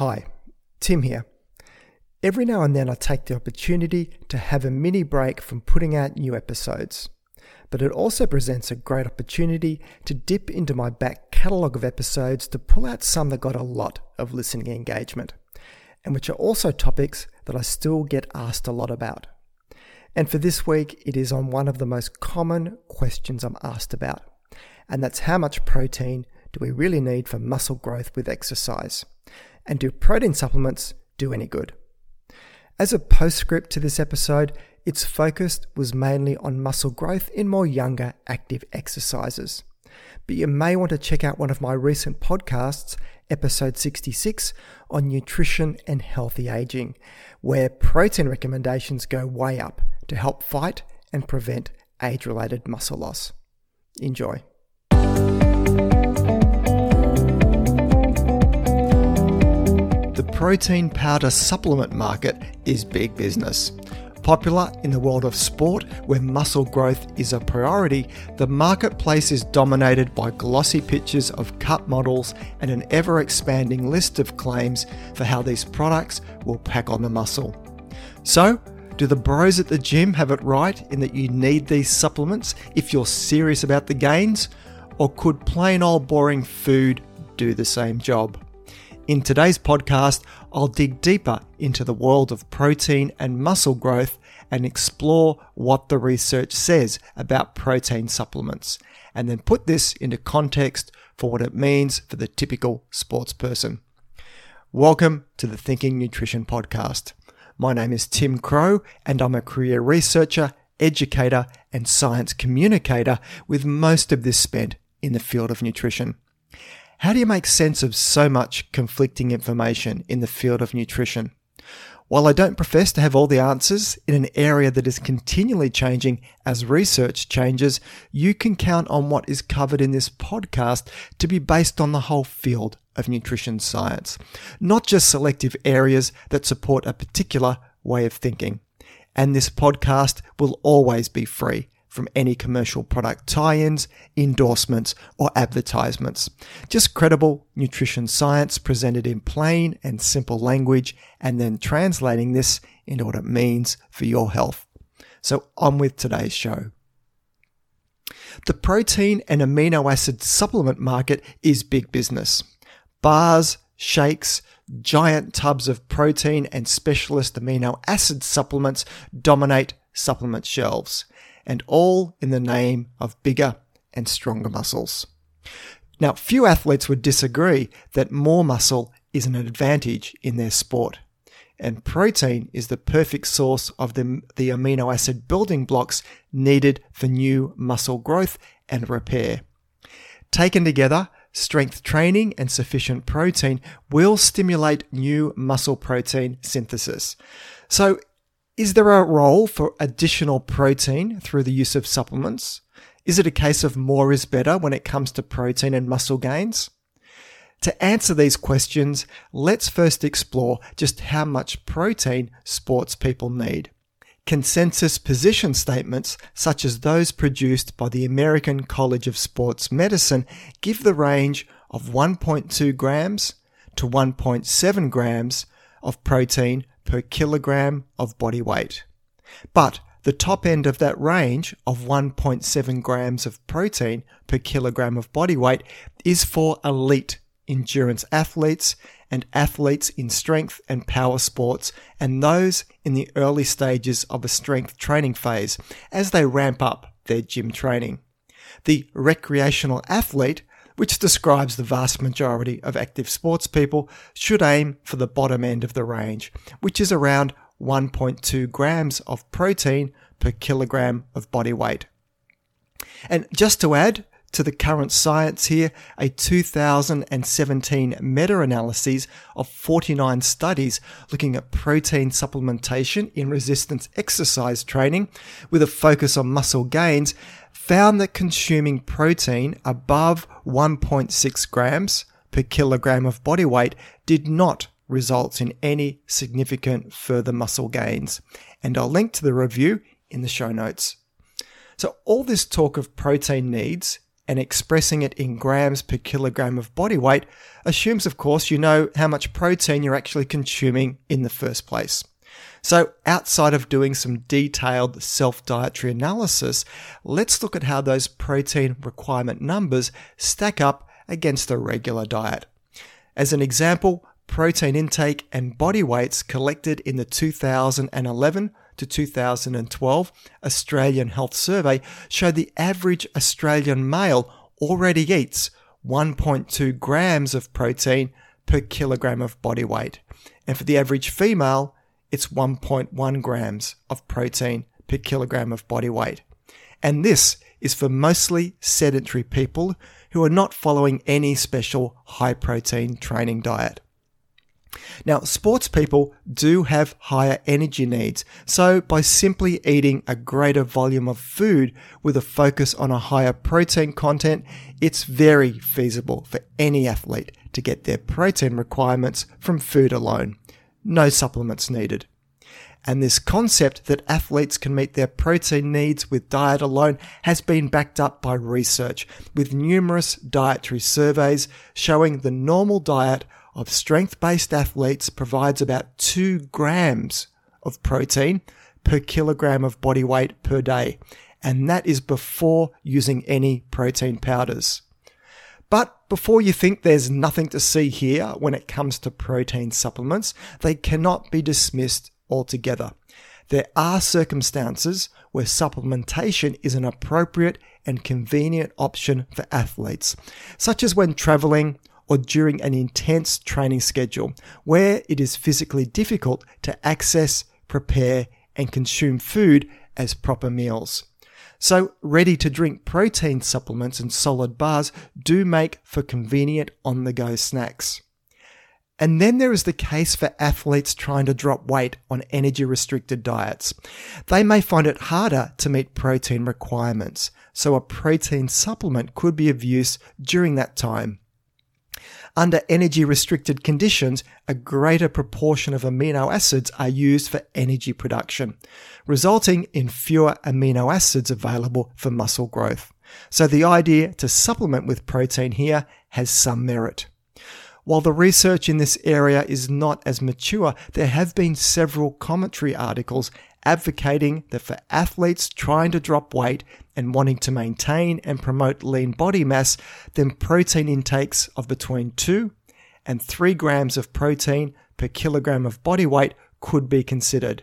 Hi, Tim here. Every now and then I take the opportunity to have a mini break from putting out new episodes. But it also presents a great opportunity to dip into my back catalogue of episodes to pull out some that got a lot of listening engagement, and which are also topics that I still get asked a lot about. And for this week, it is on one of the most common questions I'm asked about, and that's how much protein do we really need for muscle growth with exercise? And do protein supplements do any good? As a postscript to this episode, its focus was mainly on muscle growth in more younger active exercises. But you may want to check out one of my recent podcasts, episode 66, on nutrition and healthy aging, where protein recommendations go way up to help fight and prevent age related muscle loss. Enjoy. Protein powder supplement market is big business. Popular in the world of sport, where muscle growth is a priority, the marketplace is dominated by glossy pictures of cut models and an ever expanding list of claims for how these products will pack on the muscle. So, do the bros at the gym have it right in that you need these supplements if you're serious about the gains? Or could plain old boring food do the same job? In today's podcast, I'll dig deeper into the world of protein and muscle growth and explore what the research says about protein supplements, and then put this into context for what it means for the typical sports person. Welcome to the Thinking Nutrition Podcast. My name is Tim Crowe, and I'm a career researcher, educator, and science communicator, with most of this spent in the field of nutrition. How do you make sense of so much conflicting information in the field of nutrition? While I don't profess to have all the answers in an area that is continually changing as research changes, you can count on what is covered in this podcast to be based on the whole field of nutrition science, not just selective areas that support a particular way of thinking. And this podcast will always be free from any commercial product tie ins, endorsements, or advertisements. Just credible nutrition science presented in plain and simple language, and then translating this into what it means for your health. So, on with today's show. The protein and amino acid supplement market is big business. Bars, shakes, giant tubs of protein and specialist amino acid supplements dominate supplement shelves and all in the name of bigger and stronger muscles. Now, few athletes would disagree that more muscle is an advantage in their sport. And protein is the perfect source of the, the amino acid building blocks needed for new muscle growth and repair. Taken together, strength training and sufficient protein will stimulate new muscle protein synthesis. So is there a role for additional protein through the use of supplements? Is it a case of more is better when it comes to protein and muscle gains? To answer these questions, let's first explore just how much protein sports people need. Consensus position statements, such as those produced by the American College of Sports Medicine, give the range of 1.2 grams to 1.7 grams of protein per kilogram of body weight. But the top end of that range of 1.7 grams of protein per kilogram of body weight is for elite endurance athletes and athletes in strength and power sports and those in the early stages of a strength training phase as they ramp up their gym training. The recreational athlete which describes the vast majority of active sports people, should aim for the bottom end of the range, which is around 1.2 grams of protein per kilogram of body weight. And just to add to the current science here, a 2017 meta analysis of 49 studies looking at protein supplementation in resistance exercise training with a focus on muscle gains found that consuming protein above 1.6 grams per kilogram of body weight did not result in any significant further muscle gains. And I'll link to the review in the show notes. So, all this talk of protein needs and expressing it in grams per kilogram of body weight assumes, of course, you know how much protein you're actually consuming in the first place. So, outside of doing some detailed self dietary analysis, let's look at how those protein requirement numbers stack up against a regular diet. As an example, protein intake and body weights collected in the 2011 to 2012 Australian Health Survey showed the average Australian male already eats 1.2 grams of protein per kilogram of body weight. And for the average female, it's 1.1 grams of protein per kilogram of body weight. And this is for mostly sedentary people who are not following any special high protein training diet. Now, sports people do have higher energy needs, so by simply eating a greater volume of food with a focus on a higher protein content, it's very feasible for any athlete to get their protein requirements from food alone. No supplements needed. And this concept that athletes can meet their protein needs with diet alone has been backed up by research, with numerous dietary surveys showing the normal diet of strength based athletes provides about 2 grams of protein per kilogram of body weight per day. And that is before using any protein powders. But before you think there's nothing to see here when it comes to protein supplements, they cannot be dismissed altogether. There are circumstances where supplementation is an appropriate and convenient option for athletes, such as when traveling or during an intense training schedule where it is physically difficult to access, prepare, and consume food as proper meals. So, ready to drink protein supplements and solid bars do make for convenient on the go snacks. And then there is the case for athletes trying to drop weight on energy restricted diets. They may find it harder to meet protein requirements, so a protein supplement could be of use during that time. Under energy restricted conditions, a greater proportion of amino acids are used for energy production, resulting in fewer amino acids available for muscle growth. So the idea to supplement with protein here has some merit. While the research in this area is not as mature, there have been several commentary articles advocating that for athletes trying to drop weight and wanting to maintain and promote lean body mass, then protein intakes of between 2 and 3 grams of protein per kilogram of body weight could be considered.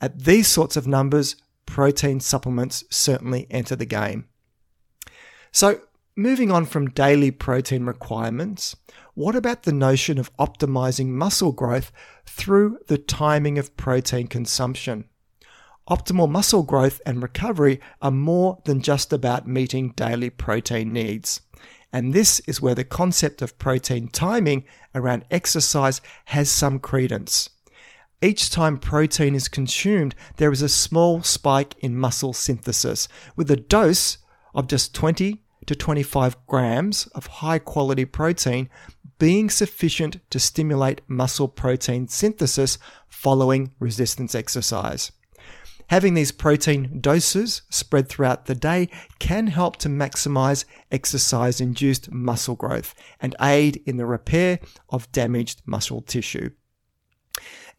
At these sorts of numbers, protein supplements certainly enter the game. So, moving on from daily protein requirements, what about the notion of optimizing muscle growth through the timing of protein consumption? Optimal muscle growth and recovery are more than just about meeting daily protein needs. And this is where the concept of protein timing around exercise has some credence. Each time protein is consumed, there is a small spike in muscle synthesis with a dose of just 20 to 25 grams of high quality protein being sufficient to stimulate muscle protein synthesis following resistance exercise. Having these protein doses spread throughout the day can help to maximize exercise induced muscle growth and aid in the repair of damaged muscle tissue.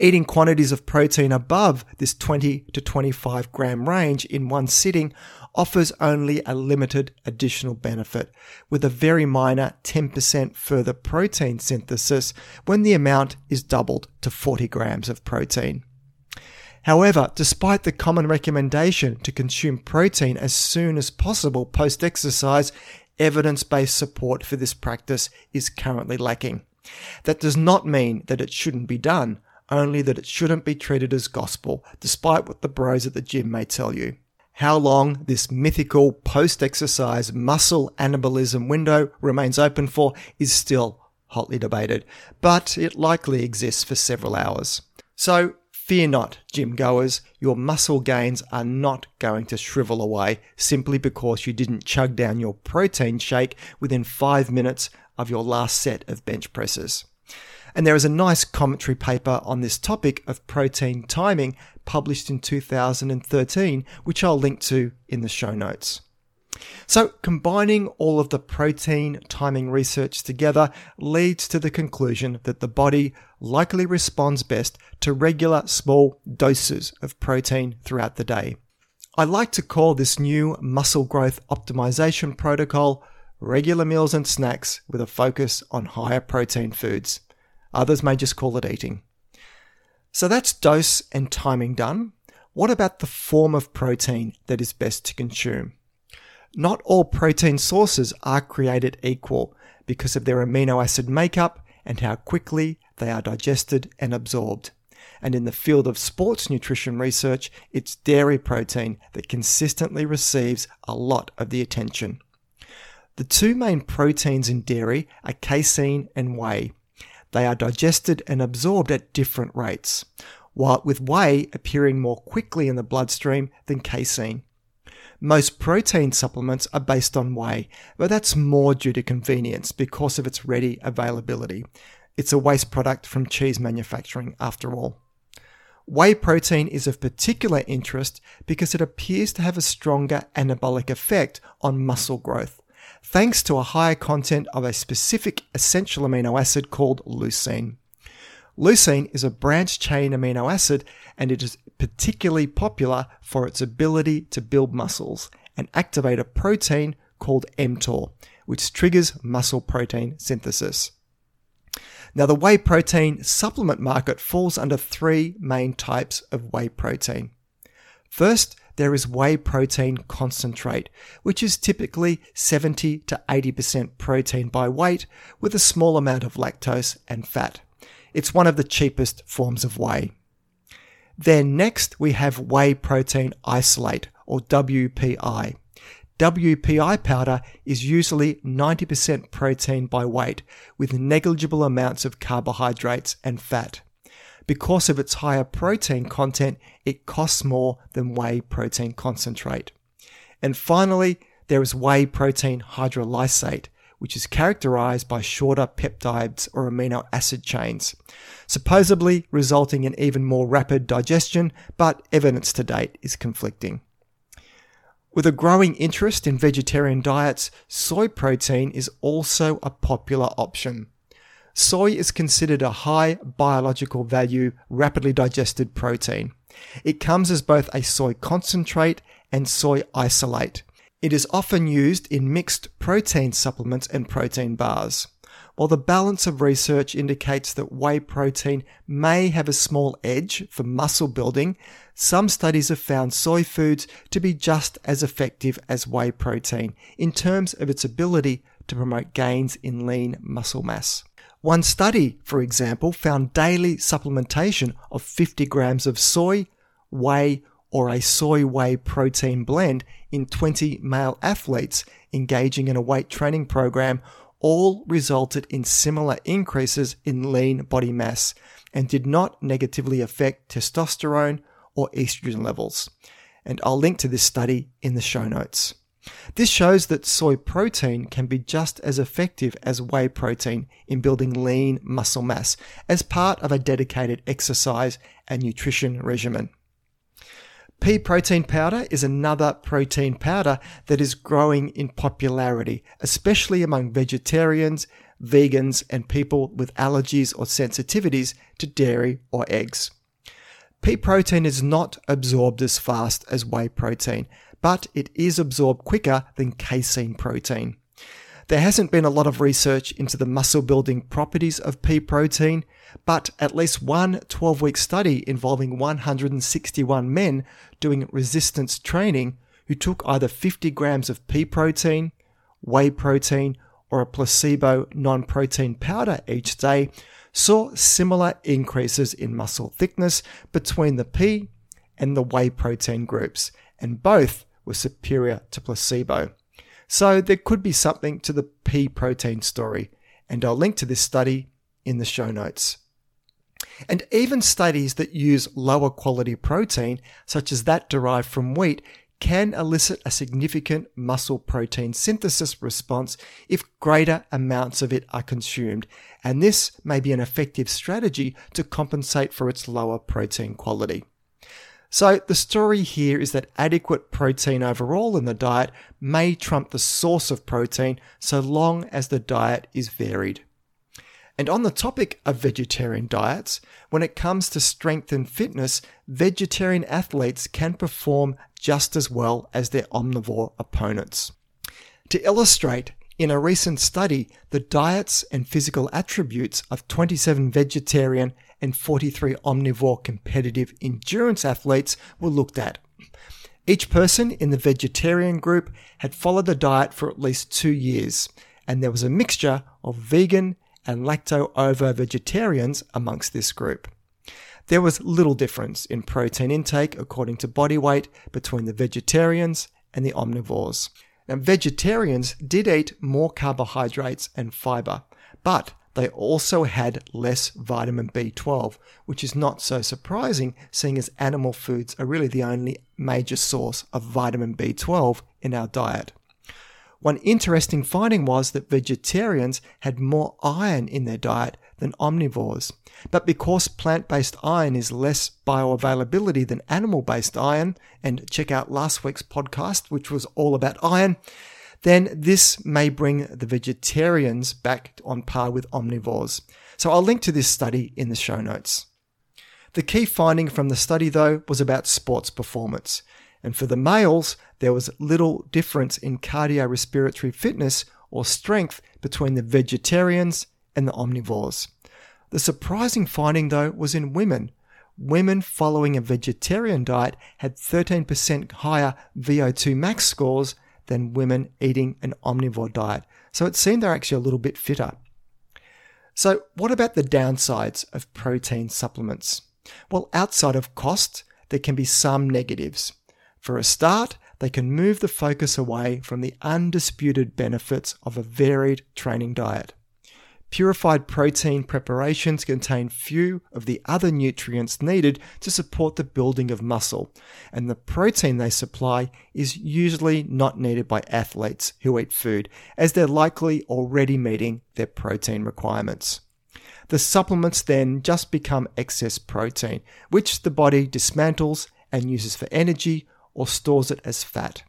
Eating quantities of protein above this 20 to 25 gram range in one sitting offers only a limited additional benefit, with a very minor 10% further protein synthesis when the amount is doubled to 40 grams of protein. However, despite the common recommendation to consume protein as soon as possible post exercise, evidence based support for this practice is currently lacking. That does not mean that it shouldn't be done, only that it shouldn't be treated as gospel, despite what the bros at the gym may tell you. How long this mythical post exercise muscle anabolism window remains open for is still hotly debated, but it likely exists for several hours. So, fear not, gym goers, your muscle gains are not going to shrivel away simply because you didn't chug down your protein shake within five minutes of your last set of bench presses. And there is a nice commentary paper on this topic of protein timing published in 2013, which I'll link to in the show notes. So, combining all of the protein timing research together leads to the conclusion that the body likely responds best to regular small doses of protein throughout the day. I like to call this new muscle growth optimization protocol regular meals and snacks with a focus on higher protein foods. Others may just call it eating. So that's dose and timing done. What about the form of protein that is best to consume? Not all protein sources are created equal because of their amino acid makeup and how quickly they are digested and absorbed. And in the field of sports nutrition research, it's dairy protein that consistently receives a lot of the attention. The two main proteins in dairy are casein and whey. They are digested and absorbed at different rates, while with whey appearing more quickly in the bloodstream than casein. Most protein supplements are based on whey, but that's more due to convenience because of its ready availability. It's a waste product from cheese manufacturing, after all. Whey protein is of particular interest because it appears to have a stronger anabolic effect on muscle growth, thanks to a higher content of a specific essential amino acid called leucine. Leucine is a branched chain amino acid and it is particularly popular for its ability to build muscles and activate a protein called mTOR, which triggers muscle protein synthesis. Now, the whey protein supplement market falls under three main types of whey protein. First, there is whey protein concentrate, which is typically 70 to 80% protein by weight with a small amount of lactose and fat. It's one of the cheapest forms of whey. Then next we have whey protein isolate or WPI. WPI powder is usually 90% protein by weight with negligible amounts of carbohydrates and fat. Because of its higher protein content, it costs more than whey protein concentrate. And finally, there is whey protein hydrolysate, which is characterized by shorter peptides or amino acid chains, supposedly resulting in even more rapid digestion, but evidence to date is conflicting. With a growing interest in vegetarian diets, soy protein is also a popular option. Soy is considered a high biological value, rapidly digested protein. It comes as both a soy concentrate and soy isolate. It is often used in mixed protein supplements and protein bars. While the balance of research indicates that whey protein may have a small edge for muscle building, some studies have found soy foods to be just as effective as whey protein in terms of its ability to promote gains in lean muscle mass. One study, for example, found daily supplementation of 50 grams of soy, whey, or a soy whey protein blend in 20 male athletes engaging in a weight training program all resulted in similar increases in lean body mass and did not negatively affect testosterone or estrogen levels. And I'll link to this study in the show notes. This shows that soy protein can be just as effective as whey protein in building lean muscle mass as part of a dedicated exercise and nutrition regimen. Pea protein powder is another protein powder that is growing in popularity, especially among vegetarians, vegans, and people with allergies or sensitivities to dairy or eggs. Pea protein is not absorbed as fast as whey protein, but it is absorbed quicker than casein protein. There hasn't been a lot of research into the muscle building properties of pea protein, but at least one 12 week study involving 161 men doing resistance training who took either 50 grams of pea protein, whey protein, or a placebo non protein powder each day saw similar increases in muscle thickness between the pea and the whey protein groups, and both were superior to placebo. So there could be something to the pea protein story, and I'll link to this study in the show notes. And even studies that use lower quality protein, such as that derived from wheat, can elicit a significant muscle protein synthesis response if greater amounts of it are consumed, and this may be an effective strategy to compensate for its lower protein quality. So, the story here is that adequate protein overall in the diet may trump the source of protein so long as the diet is varied. And on the topic of vegetarian diets, when it comes to strength and fitness, vegetarian athletes can perform just as well as their omnivore opponents. To illustrate, in a recent study, the diets and physical attributes of 27 vegetarian and 43 omnivore competitive endurance athletes were looked at. Each person in the vegetarian group had followed the diet for at least two years, and there was a mixture of vegan and lacto ovo vegetarians amongst this group. There was little difference in protein intake according to body weight between the vegetarians and the omnivores. Now, vegetarians did eat more carbohydrates and fiber, but they also had less vitamin B12, which is not so surprising seeing as animal foods are really the only major source of vitamin B12 in our diet. One interesting finding was that vegetarians had more iron in their diet than omnivores. But because plant based iron is less bioavailability than animal based iron, and check out last week's podcast, which was all about iron, then this may bring the vegetarians back on par with omnivores. So I'll link to this study in the show notes. The key finding from the study, though, was about sports performance. And for the males, there was little difference in cardiorespiratory fitness or strength between the vegetarians and the omnivores. The surprising finding, though, was in women. Women following a vegetarian diet had 13% higher VO2 max scores than women eating an omnivore diet. So it seemed they're actually a little bit fitter. So, what about the downsides of protein supplements? Well, outside of cost, there can be some negatives. For a start, they can move the focus away from the undisputed benefits of a varied training diet. Purified protein preparations contain few of the other nutrients needed to support the building of muscle, and the protein they supply is usually not needed by athletes who eat food, as they're likely already meeting their protein requirements. The supplements then just become excess protein, which the body dismantles and uses for energy or stores it as fat.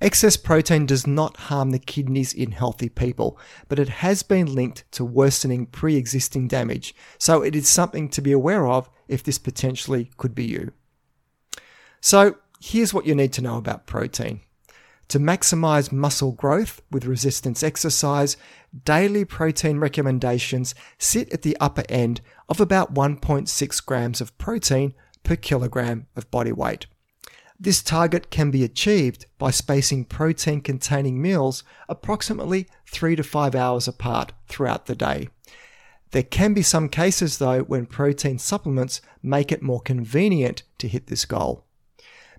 Excess protein does not harm the kidneys in healthy people, but it has been linked to worsening pre existing damage, so it is something to be aware of if this potentially could be you. So, here's what you need to know about protein. To maximize muscle growth with resistance exercise, daily protein recommendations sit at the upper end of about 1.6 grams of protein per kilogram of body weight. This target can be achieved by spacing protein containing meals approximately 3 to 5 hours apart throughout the day. There can be some cases, though, when protein supplements make it more convenient to hit this goal.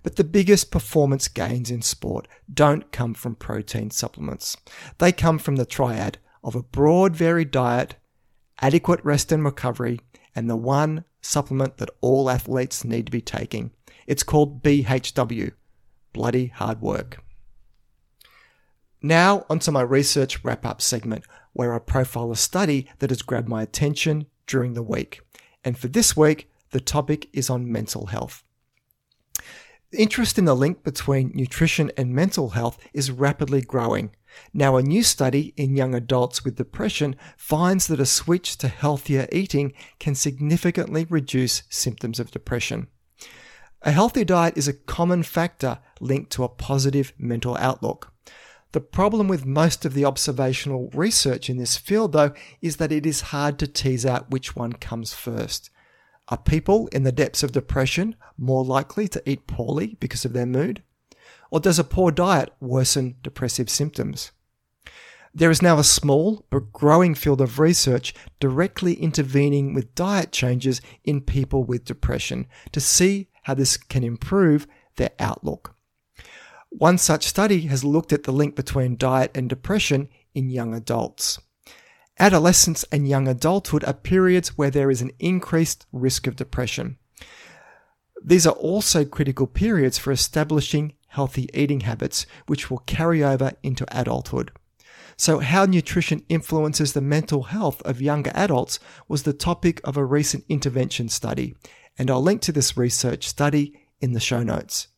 But the biggest performance gains in sport don't come from protein supplements. They come from the triad of a broad, varied diet, adequate rest and recovery, and the one supplement that all athletes need to be taking it's called BHW, Bloody Hard Work. Now, onto my research wrap up segment, where I profile a study that has grabbed my attention during the week. And for this week, the topic is on mental health. Interest in the link between nutrition and mental health is rapidly growing. Now, a new study in young adults with depression finds that a switch to healthier eating can significantly reduce symptoms of depression. A healthy diet is a common factor linked to a positive mental outlook. The problem with most of the observational research in this field, though, is that it is hard to tease out which one comes first. Are people in the depths of depression more likely to eat poorly because of their mood? Or does a poor diet worsen depressive symptoms? There is now a small but growing field of research directly intervening with diet changes in people with depression to see how this can improve their outlook. One such study has looked at the link between diet and depression in young adults. Adolescence and young adulthood are periods where there is an increased risk of depression. These are also critical periods for establishing healthy eating habits, which will carry over into adulthood. So, how nutrition influences the mental health of younger adults was the topic of a recent intervention study, and I'll link to this research study in the show notes.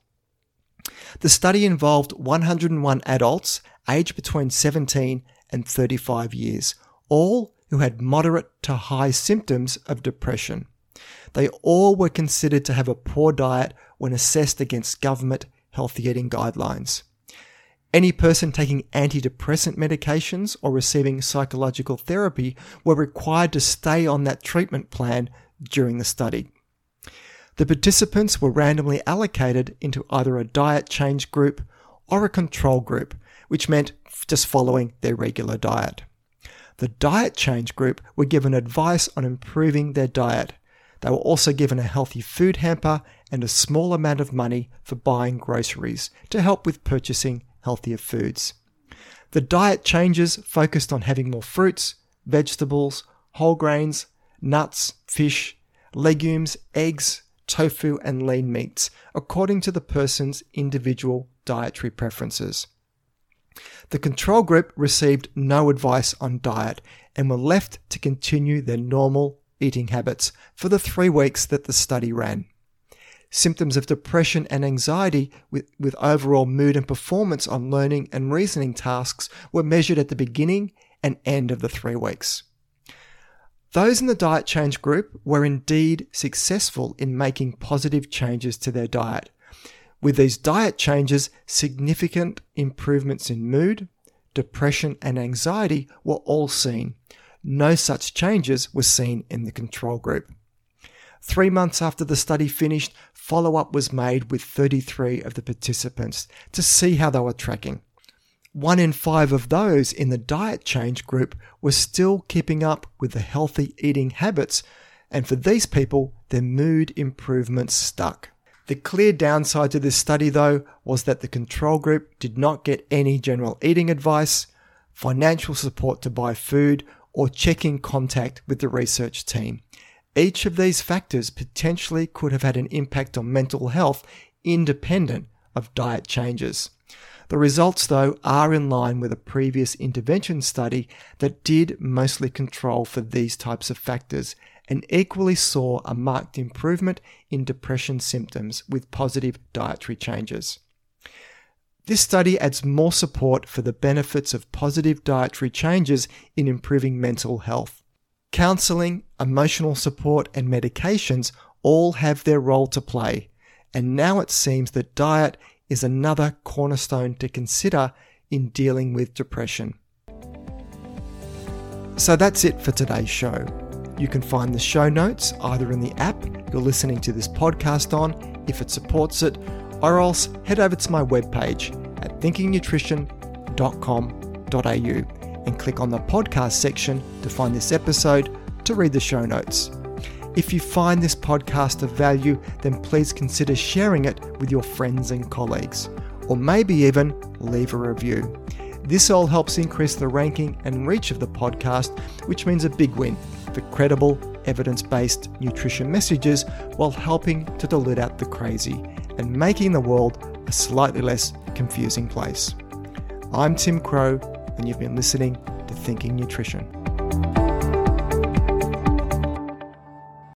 The study involved 101 adults aged between 17 and 35 years, all who had moderate to high symptoms of depression. They all were considered to have a poor diet when assessed against government healthy eating guidelines. Any person taking antidepressant medications or receiving psychological therapy were required to stay on that treatment plan during the study. The participants were randomly allocated into either a diet change group or a control group, which meant just following their regular diet. The diet change group were given advice on improving their diet. They were also given a healthy food hamper and a small amount of money for buying groceries to help with purchasing healthier foods. The diet changes focused on having more fruits, vegetables, whole grains, nuts, fish, legumes, eggs, tofu, and lean meats, according to the person's individual dietary preferences. The control group received no advice on diet and were left to continue their normal eating habits for the three weeks that the study ran. Symptoms of depression and anxiety with, with overall mood and performance on learning and reasoning tasks were measured at the beginning and end of the three weeks. Those in the diet change group were indeed successful in making positive changes to their diet. With these diet changes, significant improvements in mood, depression, and anxiety were all seen. No such changes were seen in the control group. Three months after the study finished, follow up was made with 33 of the participants to see how they were tracking. One in five of those in the diet change group were still keeping up with the healthy eating habits, and for these people, their mood improvements stuck. The clear downside to this study, though, was that the control group did not get any general eating advice, financial support to buy food, or check in contact with the research team. Each of these factors potentially could have had an impact on mental health independent of diet changes. The results, though, are in line with a previous intervention study that did mostly control for these types of factors and equally saw a marked improvement in depression symptoms with positive dietary changes. This study adds more support for the benefits of positive dietary changes in improving mental health. Counseling, emotional support, and medications all have their role to play, and now it seems that diet is another cornerstone to consider in dealing with depression. So that's it for today's show. You can find the show notes either in the app you're listening to this podcast on, if it supports it, or else head over to my webpage at thinkingnutrition.com.au and click on the podcast section to find this episode to read the show notes. If you find this podcast of value, then please consider sharing it with your friends and colleagues, or maybe even leave a review. This all helps increase the ranking and reach of the podcast, which means a big win for credible, evidence based nutrition messages while helping to dilute out the crazy and making the world a slightly less confusing place. I'm Tim Crowe, and you've been listening to Thinking Nutrition.